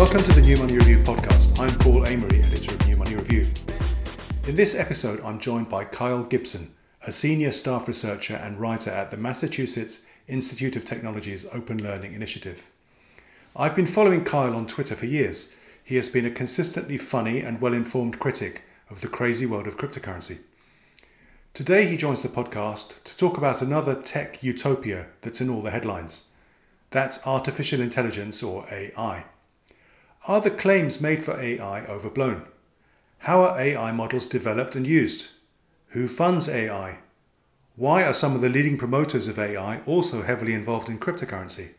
Welcome to the New Money Review podcast. I'm Paul Amery, editor of New Money Review. In this episode, I'm joined by Kyle Gibson, a senior staff researcher and writer at the Massachusetts Institute of Technology's Open Learning Initiative. I've been following Kyle on Twitter for years. He has been a consistently funny and well informed critic of the crazy world of cryptocurrency. Today, he joins the podcast to talk about another tech utopia that's in all the headlines. That's artificial intelligence or AI. Are the claims made for AI overblown? How are AI models developed and used? Who funds AI? Why are some of the leading promoters of AI also heavily involved in cryptocurrency?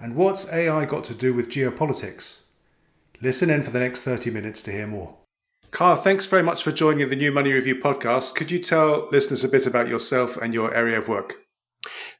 And what's AI got to do with geopolitics? Listen in for the next 30 minutes to hear more. Carl, thanks very much for joining the New Money Review podcast. Could you tell listeners a bit about yourself and your area of work?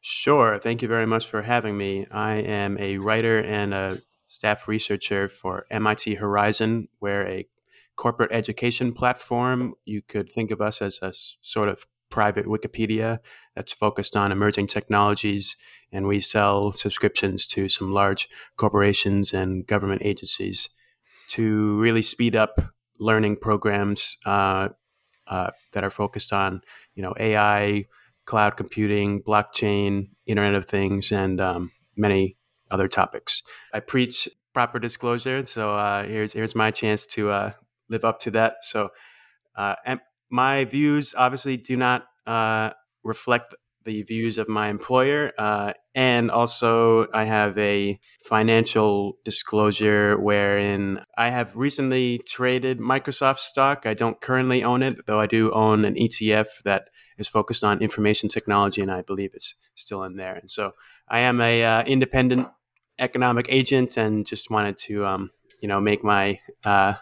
Sure. Thank you very much for having me. I am a writer and a staff researcher for MIT Horizon. We're a corporate education platform. You could think of us as a sort of private Wikipedia that's focused on emerging technologies, and we sell subscriptions to some large corporations and government agencies to really speed up learning programs uh, uh, that are focused on, you know, AI, cloud computing, blockchain, Internet of Things, and um, many other topics. I preach proper disclosure, so uh, here's here's my chance to uh, live up to that. So, uh, my views obviously do not uh, reflect the views of my employer. Uh, and also, I have a financial disclosure wherein I have recently traded Microsoft stock. I don't currently own it, though I do own an ETF that is focused on information technology, and I believe it's still in there. And so, I am a uh, independent economic agent, and just wanted to, um, you know, make my uh,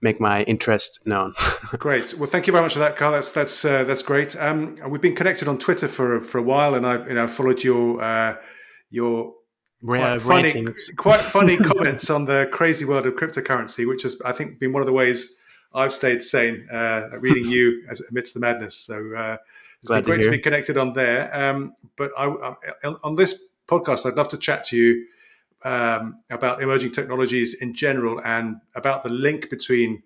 make my interest known. great. Well, thank you very much for that, Carl. That's that's uh, that's great. Um, we've been connected on Twitter for for a while, and I you know followed your uh, your quite funny, quite funny comments on the crazy world of cryptocurrency, which has I think been one of the ways I've stayed sane uh, reading you as, amidst the madness. So uh, it's Glad been great to, to, be connected on there. Um, but I, I, on this podcast, I'd love to chat to you um, about emerging technologies in general and about the link between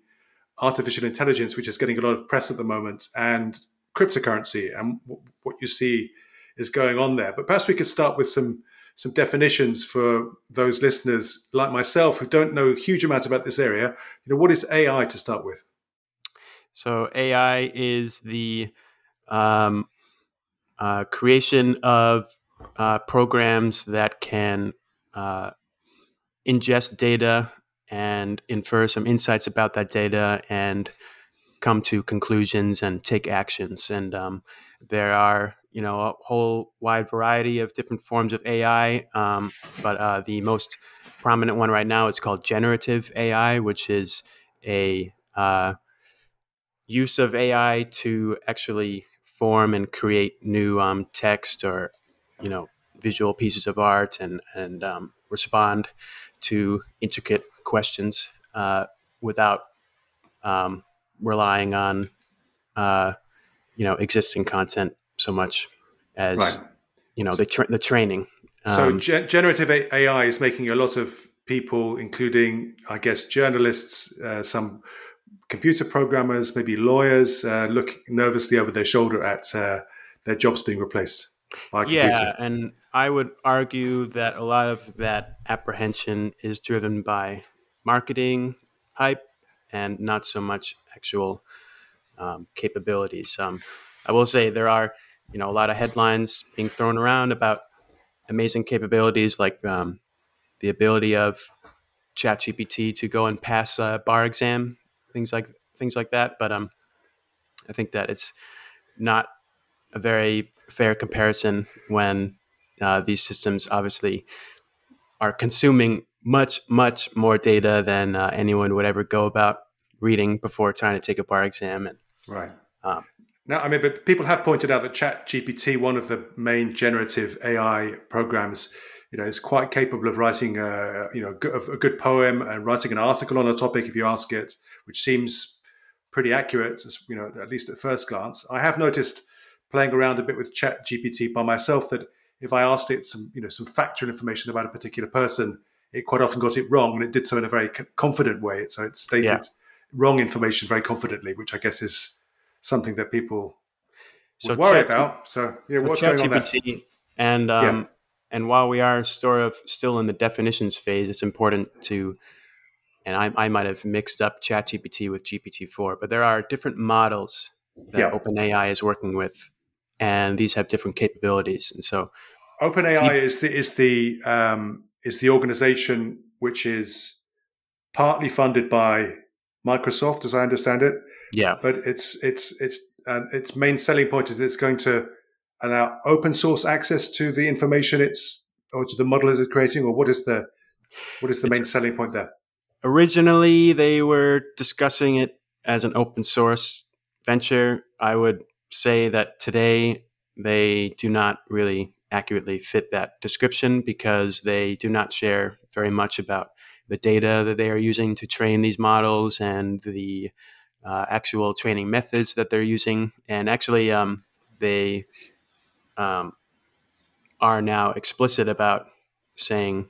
artificial intelligence, which is getting a lot of press at the moment, and cryptocurrency and w- what you see is going on there. But perhaps we could start with some some definitions for those listeners like myself who don't know huge amounts about this area. You know, what is AI to start with? So AI is the um, uh, creation of uh, programs that can uh, ingest data and infer some insights about that data and come to conclusions and take actions. And um, there are, you know, a whole wide variety of different forms of AI, um, but uh, the most prominent one right now is called generative AI, which is a uh, use of AI to actually form and create new um, text or, you know, visual pieces of art and and um, respond to intricate questions uh, without um, relying on uh, you know existing content so much as right. you know the tra- the training. so um, ge- generative AI is making a lot of people, including I guess journalists, uh, some computer programmers, maybe lawyers, uh, look nervously over their shoulder at uh, their jobs being replaced yeah, and I would argue that a lot of that apprehension is driven by marketing hype and not so much actual um, capabilities. Um, I will say there are, you know, a lot of headlines being thrown around about amazing capabilities like um, the ability of ChatGPT to go and pass a bar exam, things like things like that. But um, I think that it's not a very fair comparison when uh, these systems obviously are consuming much, much more data than uh, anyone would ever go about reading before trying to take a bar exam. And, right. Um, now, I mean, but people have pointed out that Chat GPT, one of the main generative AI programs, you know, is quite capable of writing a, you know, a good poem and writing an article on a topic if you ask it, which seems pretty accurate, you know, at least at first glance. I have noticed playing around a bit with Chat GPT by myself that if I asked it some, you know, some factual information about a particular person, it quite often got it wrong, and it did so in a very confident way. So it stated yeah. wrong information very confidently, which I guess is something that people so worry Chat, about. So yeah, so what's Chat going on there? And um, yeah. and while we are sort of still in the definitions phase, it's important to and I, I might have mixed up ChatGPT with GPT-4, but there are different models that yeah. OpenAI is working with, and these have different capabilities. And so, OpenAI is the is the um, is the organization which is partly funded by Microsoft, as I understand it. Yeah, but it's it's it's uh, its main selling point is that it's going to allow open source access to the information it's or to the model it's creating, or what is the what is the it's, main selling point there? Originally, they were discussing it as an open source venture. I would say that today they do not really accurately fit that description because they do not share very much about the data that they are using to train these models and the uh, actual training methods that they're using. And actually, um, they um, are now explicit about saying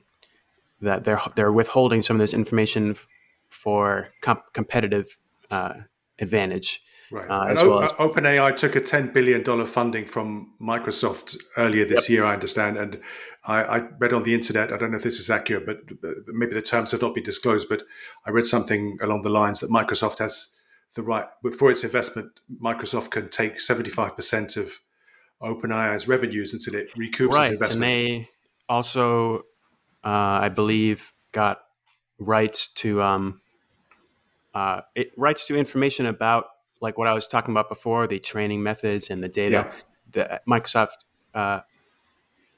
that they're they're withholding some of this information f- for comp- competitive uh, advantage. Right. Uh, and o- well as- OpenAI took a ten billion dollar funding from Microsoft earlier this yep. year, I understand, and I, I, read on the internet. I don't know if this is accurate, but, but maybe the terms have not been disclosed. But I read something along the lines that Microsoft has the right for its investment. Microsoft can take seventy five percent of OpenAI's revenues until it recoups right. its investment. And they also uh, I believe, got rights to um, uh, it, rights to information about like what I was talking about before, the training methods and the data. Yeah. The Microsoft, uh,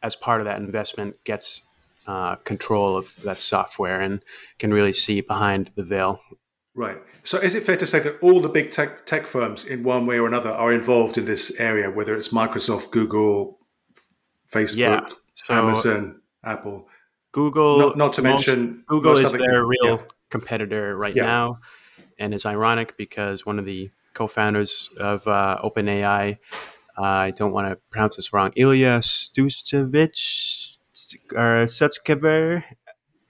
as part of that investment, gets uh, control of that software and can really see behind the veil. Right. So, is it fair to say that all the big tech tech firms, in one way or another, are involved in this area? Whether it's Microsoft, Google, Facebook, yeah. so, Amazon, Apple. Google, not, not to mention, Google is their real yeah. competitor right yeah. now, and it's ironic because one of the co-founders of uh, OpenAI, uh, I don't want to pronounce this wrong, Ilya Sutskever, or Sutskever.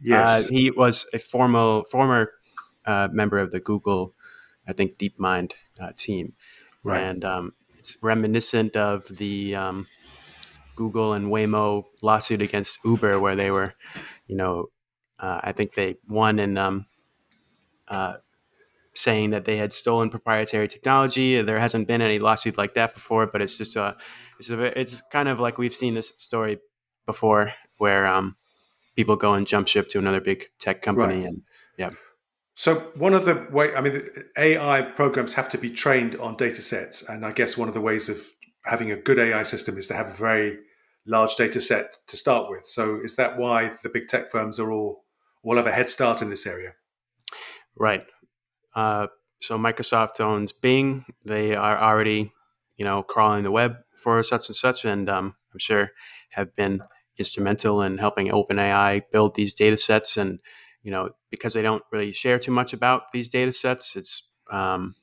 Yes, uh, he was a former former uh, member of the Google, I think DeepMind uh, team, right. and um, it's reminiscent of the um, Google and Waymo lawsuit against Uber, where they were, you know, uh, I think they won in um, uh, saying that they had stolen proprietary technology. There hasn't been any lawsuit like that before, but it's just a, it's a, it's kind of like we've seen this story before, where um, people go and jump ship to another big tech company, right. and yeah. So one of the way, I mean, AI programs have to be trained on data sets, and I guess one of the ways of having a good AI system is to have a very large data set to start with. So is that why the big tech firms are all all have a head start in this area? Right. Uh, so Microsoft owns Bing. They are already, you know, crawling the web for such and such, and um, I'm sure have been instrumental in helping OpenAI build these data sets. And you know, because they don't really share too much about these data sets, it's um,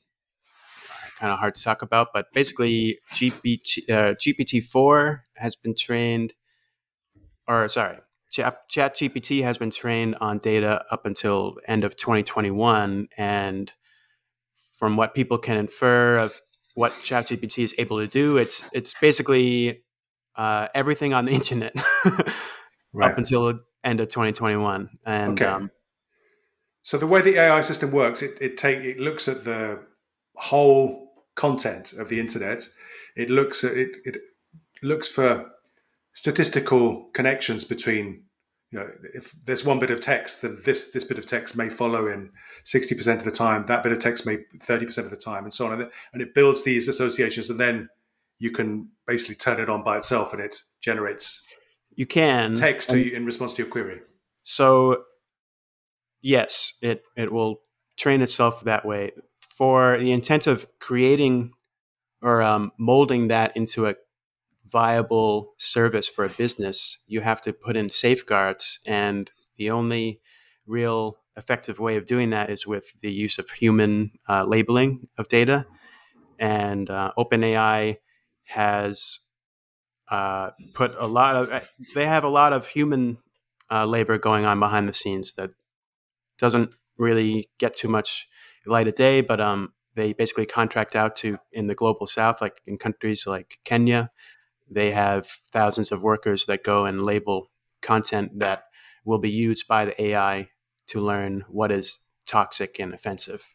kind of hard to talk about, but basically, GPT, uh, GPT-4 has been trained, or sorry, Chat, GPT has been trained on data up until end of 2021, and from what people can infer of what ChatGPT is able to do, it's it's basically uh, everything on the internet right. up until end of 2021. And okay. um, so the way the AI system works, it it take it looks at the whole content of the internet. It looks at it, it looks for statistical connections between you know if there's one bit of text then this this bit of text may follow in 60% of the time that bit of text may 30% of the time and so on. And it, and it builds these associations and then you can basically turn it on by itself and it generates you can text to you in response to your query. So yes it it will train itself that way. For the intent of creating or um, molding that into a viable service for a business, you have to put in safeguards. And the only real effective way of doing that is with the use of human uh, labeling of data. And uh, OpenAI has uh, put a lot of, they have a lot of human uh, labor going on behind the scenes that doesn't really get too much light of day, but um, they basically contract out to in the global south, like in countries like Kenya. They have thousands of workers that go and label content that will be used by the AI to learn what is toxic and offensive.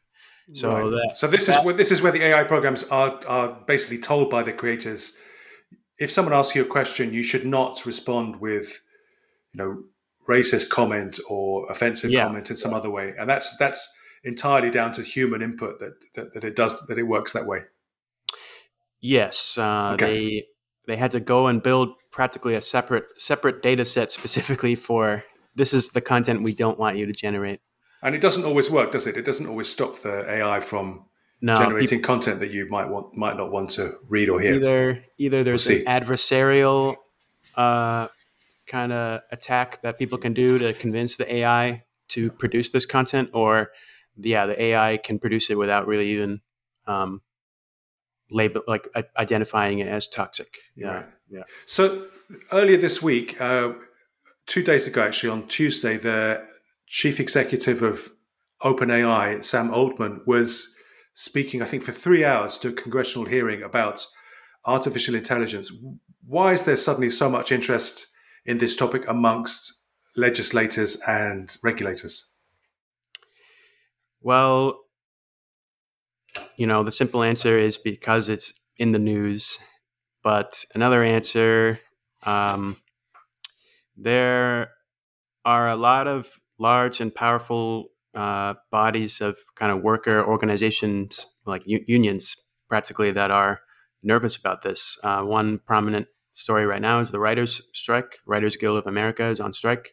So, Right. that, so this is where this is where the AI programs are are basically told by the creators. If someone asks you a question, you should not respond with, you know, racist comment or offensive Yeah. comment in some other way, and that's that's entirely down to human input that that, that it does that it works that way. yes, uh, Okay. They had to go and build practically a separate separate data set specifically for this is the content we don't want you to generate. And it doesn't always work, does it? It doesn't always stop the AI from No, generating content that you might want might not want to read or hear. either either there's We'll an adversarial uh, kind of attack that people can do to convince the AI to produce this content, or yeah, the AI can produce it without really even um, label like identifying it as toxic. Yeah, Right. yeah. So earlier this week, uh, two days ago, actually on Tuesday, the chief executive of OpenAI, Sam Altman, was speaking, I think, for three hours to a congressional hearing about artificial intelligence. Why is there suddenly so much interest in this topic amongst legislators and regulators? Well, you know, the simple answer is because it's in the news. But another answer, um, there are a lot of large and powerful uh, bodies of kind of worker organizations, like u- unions, practically, that are nervous about this. Uh, one prominent story right now is the writers' strike. Writers Guild of America is on strike,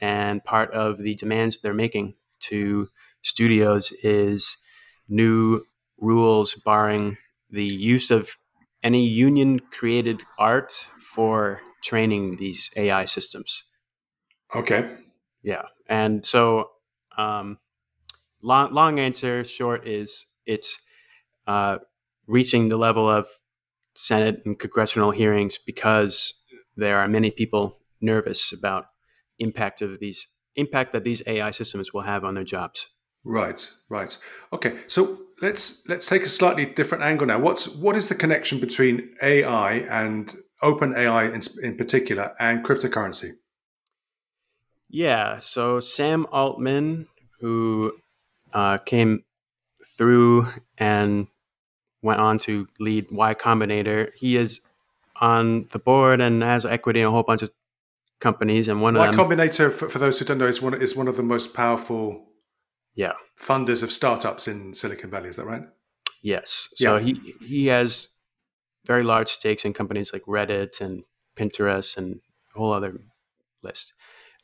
and part of the demands they're making to studios is new rules barring the use of any union created art for training these AI systems. Okay. Yeah. And so, um, long, long answer short is it's uh, reaching the level of Senate and congressional hearings because there are many people nervous about impact of these impact that these AI systems will have on their jobs. Right, right. Okay, so let's let's take a slightly different angle now. What's what is the connection between AI and OpenAI in, in particular and cryptocurrency? Yeah. So Sam Altman, who uh, came through and went on to lead Y Combinator, he is on the board and has equity in a whole bunch of companies, and one of them, Y Combinator, for, for those who don't know, is one is one of the most powerful yeah, funders of startups in Silicon Valley. Is that right? yes. So Yeah. he he has very large stakes in companies like Reddit and Pinterest and a whole other list.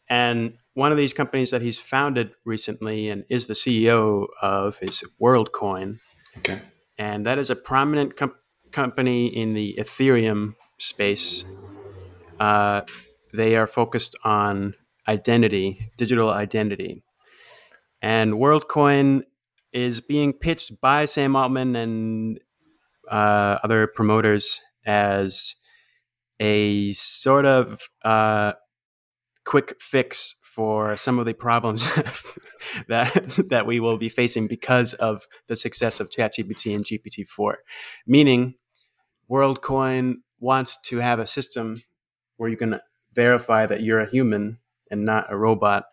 And one of these companies that he's founded recently and is the CEO of is WorldCoin. Okay. and that is a prominent com- company in the Ethereum space. Uh, they are focused on identity, digital identity, and WorldCoin is being pitched by Sam Altman and uh, other promoters as a sort of uh, quick fix for some of the problems that that we will be facing because of the success of ChatGPT and GPT-4. Meaning, WorldCoin wants to have a system where you can verify that you're a human and not a robot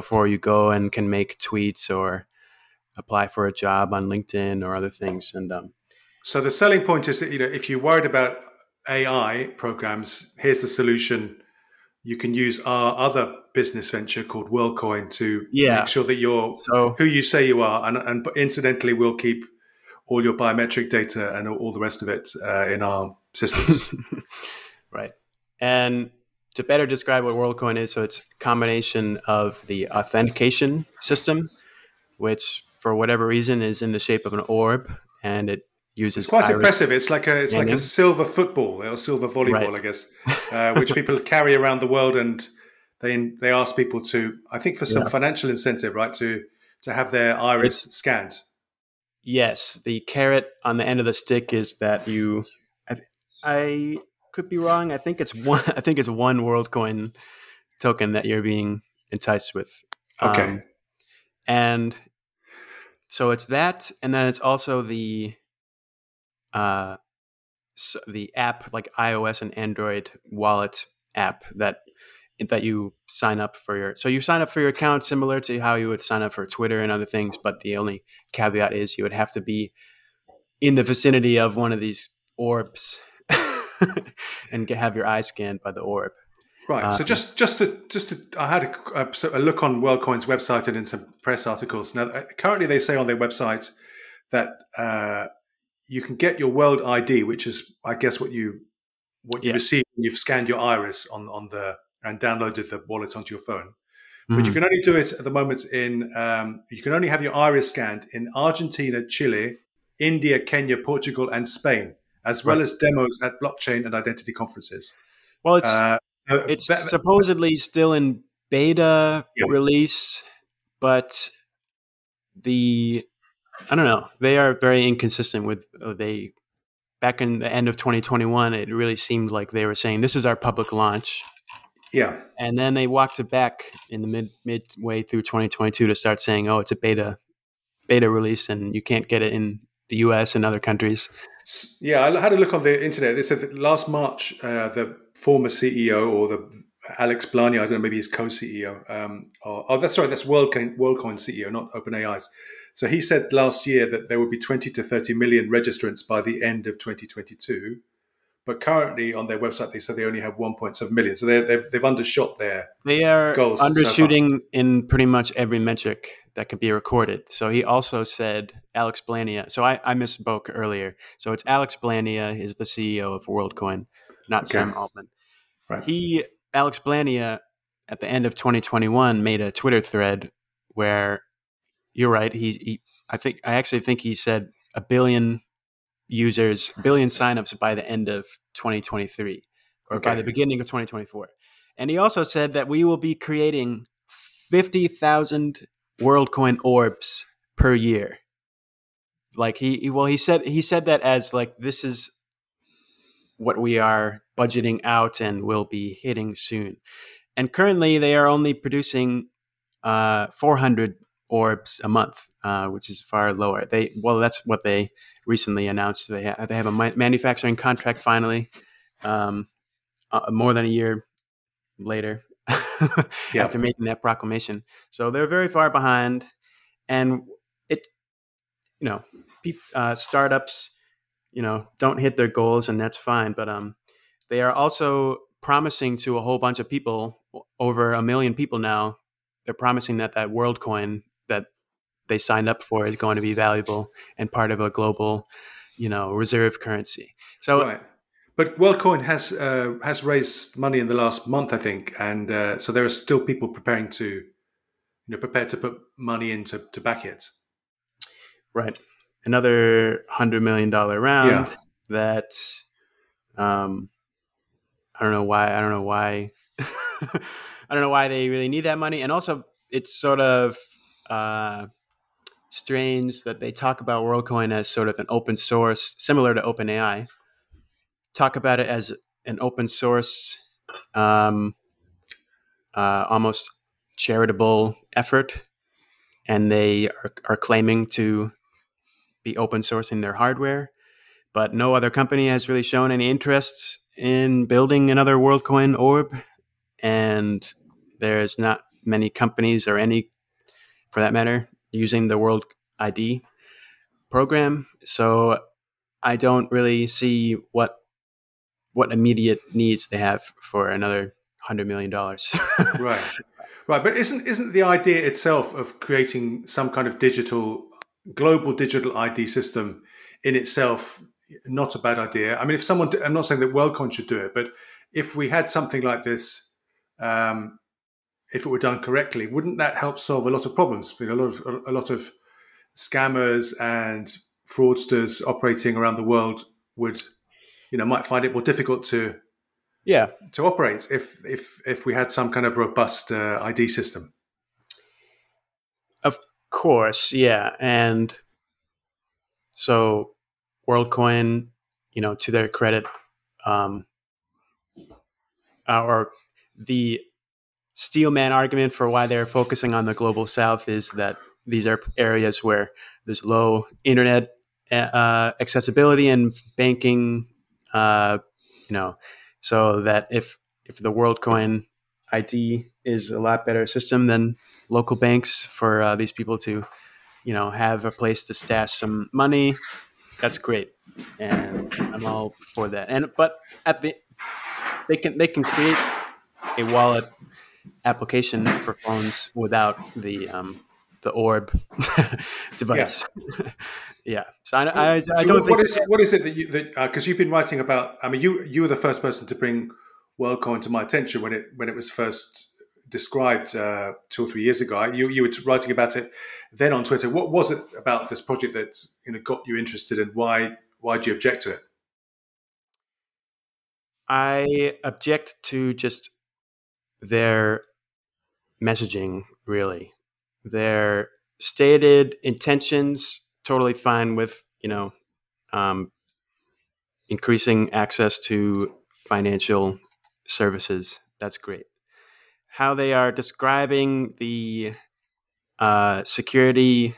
before you go and can make tweets or apply for a job on LinkedIn or other things. And um, So the selling point is that you know if you're worried about AI programs, here's the solution. You can use our other business venture called WorldCoin to Yeah. make sure that you're so who you say you are, and, and incidentally, we'll keep all your biometric data and all the rest of it uh, in our systems. Right. And to better describe what WorldCoin is, so it's a combination of the authentication system, which for whatever reason is in the shape of an orb, and it uses It's quite iris- impressive. It's like a it's like a silver football or silver volleyball, Right. I guess, uh, which people carry around the world, and they they ask people to, I think, for some Yeah. financial incentive, right, to to have their iris It's- scanned. Yes, the carrot on the end of the stick is that you. I, I could be wrong. I think it's one. I think it's one WorldCoin token that you're being enticed with. Okay. Um, and so it's that, and then it's also the uh, so the app like iOS and Android wallet app that that you sign up for your so you sign up for your account similar to how you would sign up for Twitter and other things, but the only caveat is you would have to be in the vicinity of one of these orbs and get, have your eye scanned by the orb. Right. so Um, just just to just to, I had a, a, a look on WorldCoin's website and in some press articles. Now, uh, currently they say on their website that uh, you can get your World ID, which is, I guess, what you what you Yeah. receive when you've scanned your iris on on the and downloaded the wallet onto your phone. But you Mhm. can only do it at the moment in um, you can only have your iris scanned in Argentina, Chile, India, Kenya, Portugal, and Spain, as well Right. as demos at blockchain and identity conferences. well, it's Uh, it's that- supposedly still in beta Yeah. release, but the I don't know. They are very inconsistent with uh, they back in the end of 2021. It really seemed like they were saying this is our public launch, yeah. and then they walked it back in the mid midway through 2022 to start saying, "Oh, it's a beta beta release, and you can't get it in the U.S. and other countries." Yeah, I had a look on the internet. They said that last March, uh, the former CEO or the Alex Blania, I don't know, maybe he's co-CEO. Um, or, oh, that's sorry, that's WorldCoin, WorldCoin CEO, not OpenAI's. So he said last year that there would be 20 to 30 million registrants by the end of 2022. But currently on their website, they said they only have 1.7 million. So they they've, they've undershot their. They are Goals so undershooting in pretty much every metric that could be recorded. So he also said Alex Blania. So I, I misspoke earlier. So it's Alex Blania is the CEO of WorldCoin, not Okay. Sam Altman. Right. He Alex Blania at the end of 2021 made a Twitter thread where you're right. He, he I think I actually think he said a billion users, a billion signups by the end of 2023 or by the beginning of 2024. And he also said that we will be creating 50,000 WorldCoin orbs per year. Like he, he- well, he said he said that as like this is what we are budgeting out and will be hitting soon. And currently, they are only producing uh, 400 orbs a month, uh, which is far lower. They well, that's what they recently announced. They ha- they have a ma- manufacturing contract finally, um, uh, more than a year later Yeah. after making that proclamation. So they're very far behind, and it, you know, uh, startups, you know, don't hit their goals, and that's fine. But um, they are also promising to a whole bunch of people, over a million people now. They're promising that that WorldCoin that they signed up for is going to be valuable and part of a global, you know, reserve currency. So Right. But WorldCoin has uh, has raised money in the last month, I think, and uh, so there are still people preparing to, you know, prepared to put money in to, to back it. Right. Another hundred million dollar round Yeah. that um I don't know why I don't know why I don't know why they really need that money. And also it's sort of uh strange that they talk about WorldCoin as sort of an open source, similar to OpenAI. Talk about it as an open source um uh, almost charitable effort and they are, are claiming to be open sourcing their hardware, but no other company has really shown any interest in building another WorldCoin orb, and there's not many companies or any, for that matter, using the World ID program. So I don't really see what what immediate needs they have for another hundred million dollars. right right but isn't isn't the idea itself of creating some kind of digital global digital id system in itself not a bad idea i mean if someone i'm not saying that WorldCoin should do it but if we had something like this um, if it were done correctly wouldn't that help solve a lot of problems? You know, a lot of a lot of scammers and fraudsters operating around the world would you know might find it more difficult to yeah, to operate if if if we had some kind of robust uh, ID system. Of course, yeah, and so WorldCoin, you know, to their credit, um, or the steelman argument for why they're focusing on the global south is that these are areas where there's low internet uh, accessibility and banking uh, you know so that if if the WorldCoin ID is a lot better system than local banks for uh, these people to you know have a place to stash some money that's great. And i'm all for that. And but at the they can they can create a wallet application for phones without the um, the orb device. Yeah. yeah. So I, I, I don't what think is what is it that you that because uh, you've been writing about? I mean, you you were the first person to bring WorldCoin to my attention when it when it was first described uh, two or three years ago. You you were writing about it then on Twitter. What was it about this project that you know got you interested, and why why do you object to it? I object to just their messaging. Really, their stated intentions totally fine with you know um, increasing access to financial services. That's great. How they are describing the uh, security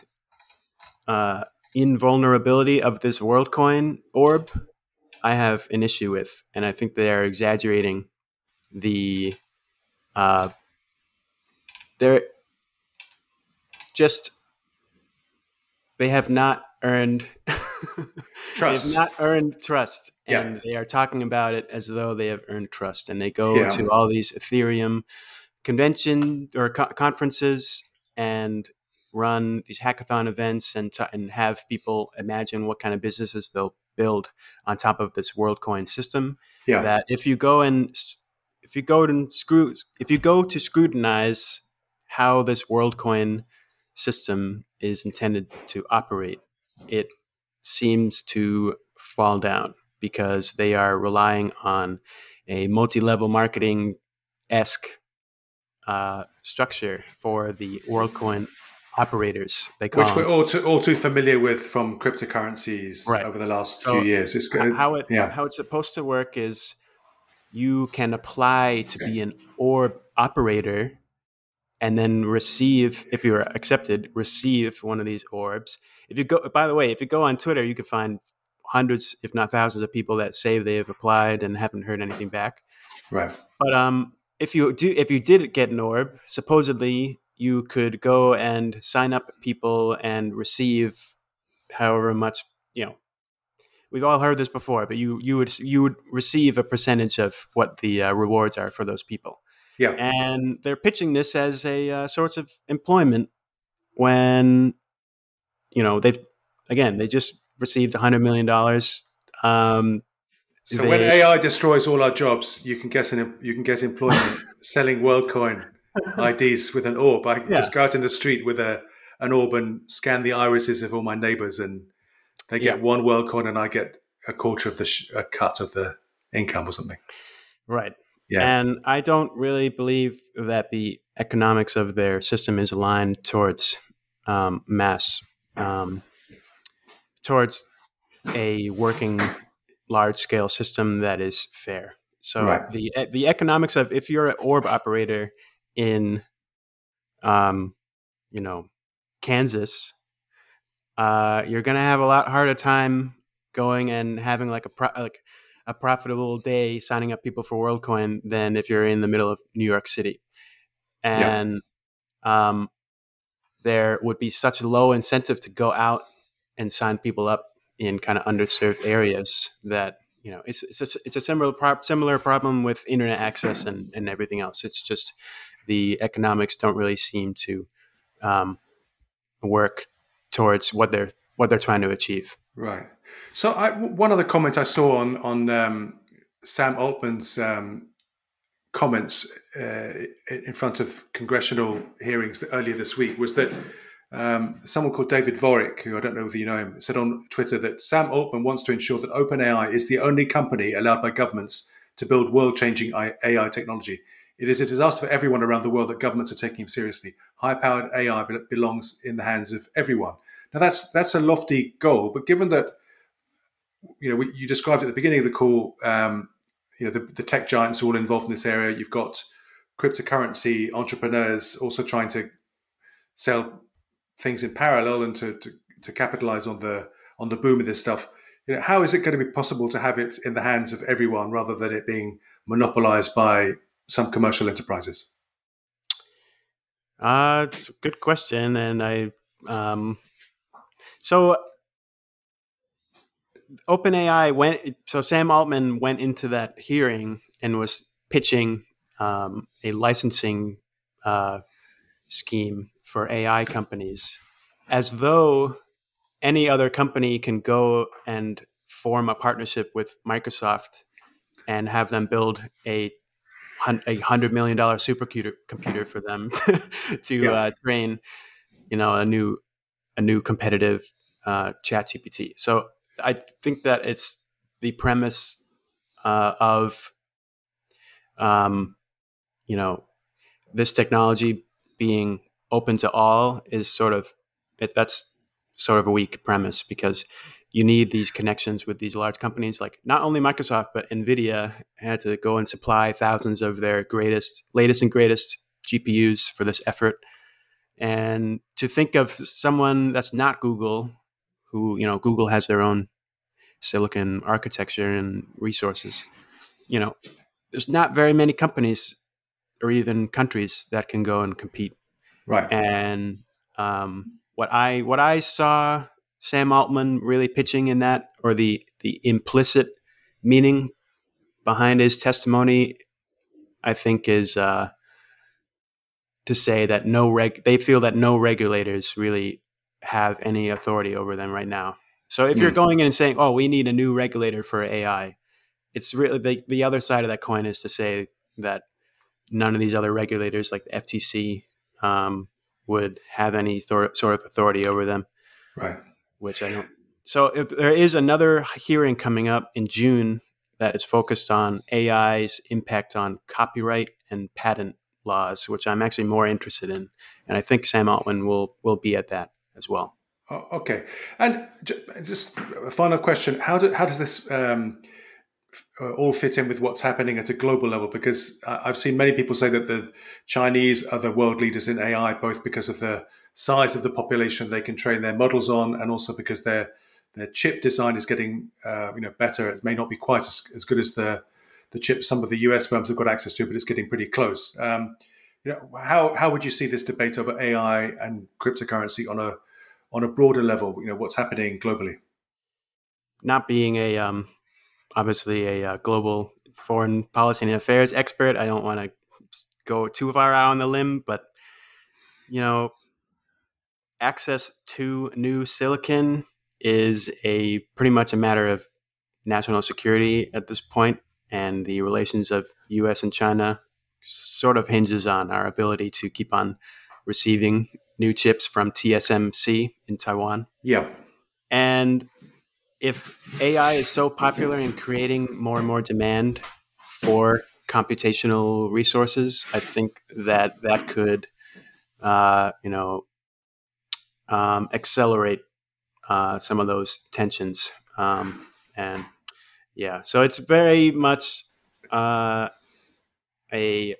uh, invulnerability of this WorldCoin orb, I have an issue with, and I think they are exaggerating the. Uh, they're just they have not earned trust. they have not earned trust, and yeah. they are talking about it as though they have earned trust. And they go yeah. to all these Ethereum convention or co- conferences and run these hackathon events and t- and have people imagine what kind of businesses they'll build on top of this WorldCoin system. Yeah. That if you go and if you go and screw if you go to scrutinize how this WorldCoin system is intended to operate, it seems to fall down because they are relying on a multi-level marketing esque uh, structure for the WorldCoin operators. They call which we're all too, all too familiar with from cryptocurrencies right. over the last so few years. It's good. How it yeah. how it's supposed to work is you can apply to be an orb operator and then receive if you're accepted receive one of these orbs. If you go by the way if you go on twitter you can find hundreds if not thousands of people that say they've applied and haven't heard anything back. Right. But um if you do if you did get an orb supposedly you could go and sign up people and receive however much you know we've all heard this before but you you would you would receive a percentage of what the uh, rewards are for those people yeah. And they're pitching this as a uh, source of employment when, you know, they again, they just received $100 million. Um, so they, when AI destroys all our jobs, you can get an, you can get employment selling WorldCoin IDs with an orb. I yeah. just go out in the street with a an orb and scan the irises of all my neighbors, and they get yeah. one WorldCoin, and I get a quarter of the sh- a cut of the income or something. Right. Yeah. And I don't really believe that the economics of their system is aligned towards um, mass, um, towards a working large scale system that is fair. So right. the the economics of if you're an orb operator in, um, you know, Kansas, uh, you're gonna have a lot harder time going and having like a pro- like a profitable day signing up people for WorldCoin than if you're in the middle of New York City. And yeah. um, there would be such a low incentive to go out and sign people up in kind of underserved areas that you know it's it's a, it's a similar pro- similar problem with internet access and, and everything else. It's just the economics don't really seem to um, work towards what they're what they're trying to achieve. Right. So I, one of the comments I saw on on um, Sam Altman's um, comments uh, in front of congressional hearings earlier this week was that um, someone called David Vorick, who I don't know whether you know him, said on Twitter that Sam Altman wants to ensure that OpenAI is the only company allowed by governments to build world-changing AI technology. It is a disaster for everyone around the world that governments are taking him seriously. High-powered AI belongs in the hands of everyone. Now that's that's a lofty goal, but given that you know, you described at the beginning of the call, um, you know, the, the, tech giants are all involved in this area. You've got cryptocurrency entrepreneurs also trying to sell things in parallel and to, to, to capitalize on the on the boom of this stuff. You know, how is it going to be possible to have it in the hands of everyone rather than it being monopolized by some commercial enterprises? Uh, it's a good question, and I um, so OpenAI went. So Sam Altman went into that hearing and was pitching um, a licensing uh, scheme for AI companies, as though any other company can go and form a partnership with Microsoft and have them build a a hundred million dollar supercomputer computer for them to yeah. uh, train, you know, a new a new competitive uh, Chat GPT. So I think that it's the premise uh, of, um, you know, this technology being open to all is sort of it, that's sort of a weak premise because you need these connections with these large companies. Like not only Microsoft but Nvidia had to go and supply thousands of their greatest latest and greatest GPUs for this effort. And to think of someone that's not Google who you know Google has their own silicon architecture and resources you know there's not very many companies or even countries that can go and compete. Right. And um, what I what I saw Sam Altman really pitching in that, or the the implicit meaning behind his testimony, I think is uh, to say that no reg they feel that no regulators really have any authority over them right now. So if mm. you're hmm. going in and saying, "Oh, we need a new regulator for AI," it's really the, the other side of that coin is to say that none of these other regulators, like the FTC, um, would have any thor- sort of authority over them. Right. Which I don't. So if there is another hearing coming up in June that is focused on AI's impact on copyright and patent laws, which I'm actually more interested in, and I think Sam Altman will will be at that as well. Oh, okay, and just a final question: How do, how does this um, all fit in with what's happening at a global level? Because I've seen many people say that the Chinese are the world leaders in AI, both because of the size of the population they can train their models on, and also because their their chip design is getting uh, you know better. It may not be quite as, as good as the the chips some of the US firms have got access to, but it's getting pretty close. Um, you know, how how would you see this debate over AI and cryptocurrency on a on a broader level? You know, what's happening globally? Not being a um, obviously a uh, global foreign policy and affairs expert. I don't want to go too far out on the limb, but you know, access to new silicon is a pretty much a matter of national security at this point, and the relations of U.S. and China sort of hinges on our ability to keep on receiving new chips from TSMC in Taiwan. Yeah, and if AI is so popular in creating more and more demand for computational resources, I think that that could, uh, you know, um, accelerate uh, some of those tensions. Um, and yeah, so it's very much uh, a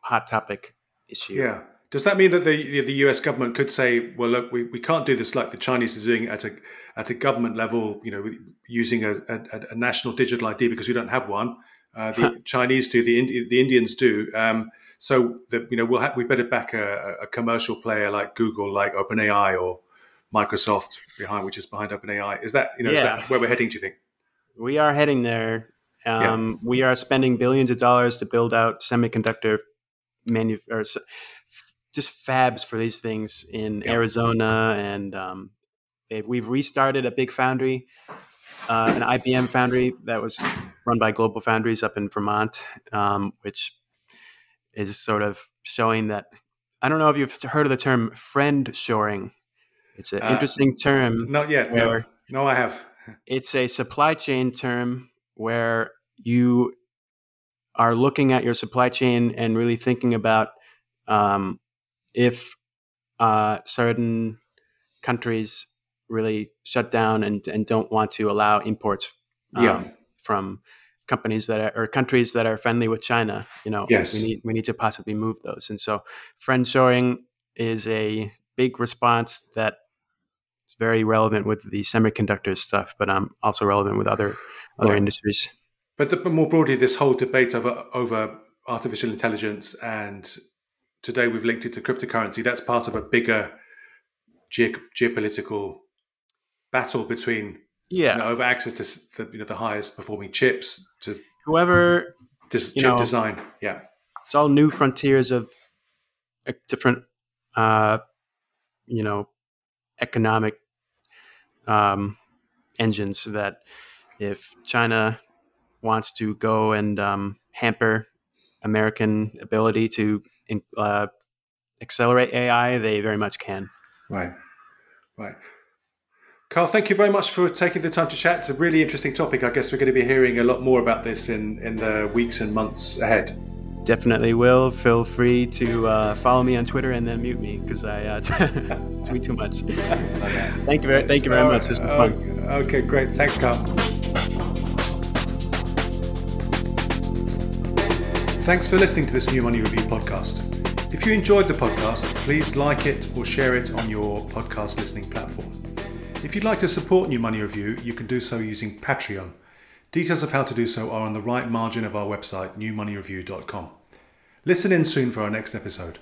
hot topic issue. Yeah. Does that mean that the the U.S. government could say, "Well, look, we, we can't do this like the Chinese are doing at a at a government level, you know, using a, a, a national digital ID because we don't have one. Uh, the Chinese do, the Indi- the Indians do. Um, so that you know, we'll have, we better back a, a, commercial player like Google, like OpenAI or Microsoft behind, which is behind OpenAI. Is that you know, yeah. is that where we're heading? Do you think? We are heading there. Um, yeah. We are spending billions of dollars to build out semiconductor manu- or just fabs for these things in yeah. Arizona, and um, we've restarted a big foundry, uh, an IBM foundry that was run by Global Foundries up in Vermont, um, which is sort of showing that. I don't know if you've heard of the term friend shoring. It's an uh, interesting term. Not yet. No, no, I have. It's a supply chain term where you are looking at your supply chain and really thinking about um, if uh, certain countries really shut down and, and don't want to allow imports um, yeah. From companies that are or countries that are friendly with China. You know, yes. we need we need to possibly move those. And so, friendshoring is a big response that is very relevant with the semiconductor stuff, but um, also relevant with other other right. industries. But, the, but more broadly, this whole debate over over artificial intelligence and today we've linked it to cryptocurrency. That's part of a bigger ge- geopolitical battle between yeah you know, over access to the you know the highest performing chips to whoever this chip know, design. Yeah, it's all new frontiers of different, uh, you know, economic um, engines. That if China wants to go and um, hamper American ability to uh, accelerate AI, they very much can. Right, right. Kyle, thank you very much for taking the time to chat. It's a really interesting topic. I guess we're going to be hearing a lot more about this in, in the weeks and months ahead. Definitely will. Feel free to uh, follow me on Twitter and then mute me because I uh, tweet too much. thank you very, thank you very much. This was fun. Okay, great. Thanks, Kyle. Thanks for listening to this New Money Review podcast. If you enjoyed the podcast, please like it or share it on your podcast listening platform. If you'd like to support New Money Review, you can do so using Patreon. Details of how to do so are on the right margin of our website, newmoneyreview.com. Listen in soon for our next episode.